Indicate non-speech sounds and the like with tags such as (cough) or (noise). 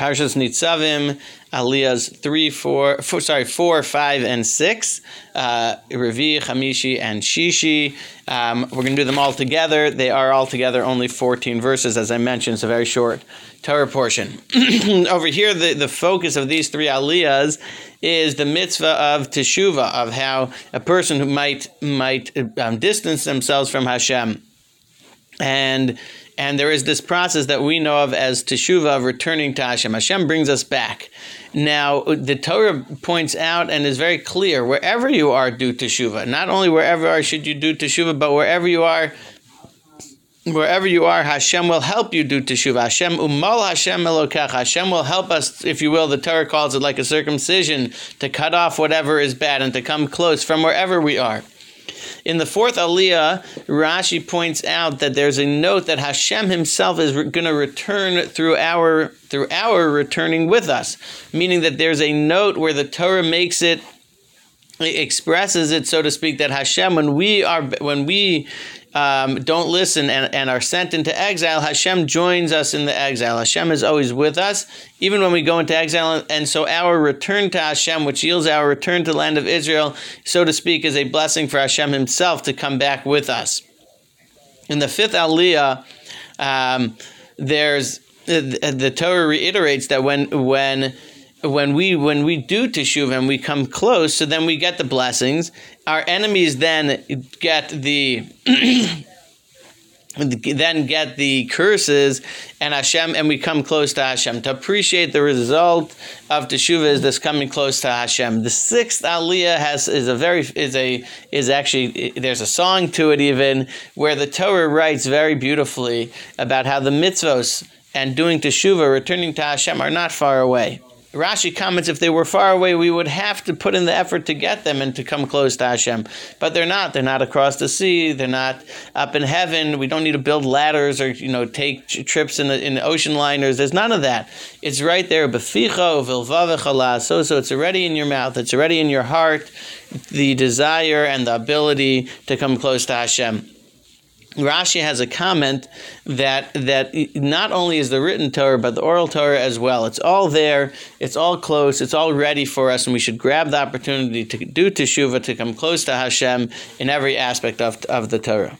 Parshas Nitzavim, Aliyahs three, four, four, sorry, four, five, and six, uh, Revi, Chamishi, and Shishi. Um, we're going to do them all together. They are all together only 14 verses, as I mentioned. It's a very short Torah portion. (clears throat) Over here, the, the focus of these three Aliyahs is the mitzvah of teshuva, of how a person who might might um, distance themselves from Hashem, and and there is this process that we know of as teshuva of returning to Hashem. Hashem brings us back. Now, the Torah points out and is very clear wherever you are, do teshuva. Not only wherever you are should you do teshuva, but wherever you are, wherever you are, Hashem will help you do teshuva. Hashem umal Hashem elokach. Hashem will help us, if you will. The Torah calls it like a circumcision to cut off whatever is bad and to come close from wherever we are. In the fourth Aliyah, Rashi points out that there's a note that Hashem Himself is re- going to return through our through our returning with us, meaning that there's a note where the Torah makes it expresses it, so to speak, that Hashem, when we are when we um, don't listen and, and are sent into exile, Hashem joins us in the exile. Hashem is always with us, even when we go into exile. And so our return to Hashem, which yields our return to the land of Israel, so to speak, is a blessing for Hashem himself to come back with us. In the fifth Aliyah, um, there's the, the Torah reiterates that when when when we when we do teshuva and we come close, so then we get the blessings. Our enemies then get the (clears throat) then get the curses and Hashem, and we come close to Hashem. To appreciate the result of teshuva is this coming close to Hashem. The sixth aliyah has is a very is a is actually there's a song to it even where the Torah writes very beautifully about how the mitzvos and doing teshuva, returning to Hashem, are not far away. Rashi comments if they were far away, we would have to put in the effort to get them and to come close to Hashem. But they're not. They're not across the sea. They're not up in heaven. We don't need to build ladders or you know take trips in the, in the ocean liners. There's none of that. It's right there. So so it's already in your mouth. It's already in your heart. The desire and the ability to come close to Hashem. Rashi has a comment that that not only is the written Torah but the oral Torah as well. It's all there. It's all close. It's all ready for us, and we should grab the opportunity to do teshuva to come close to Hashem in every aspect of of the Torah.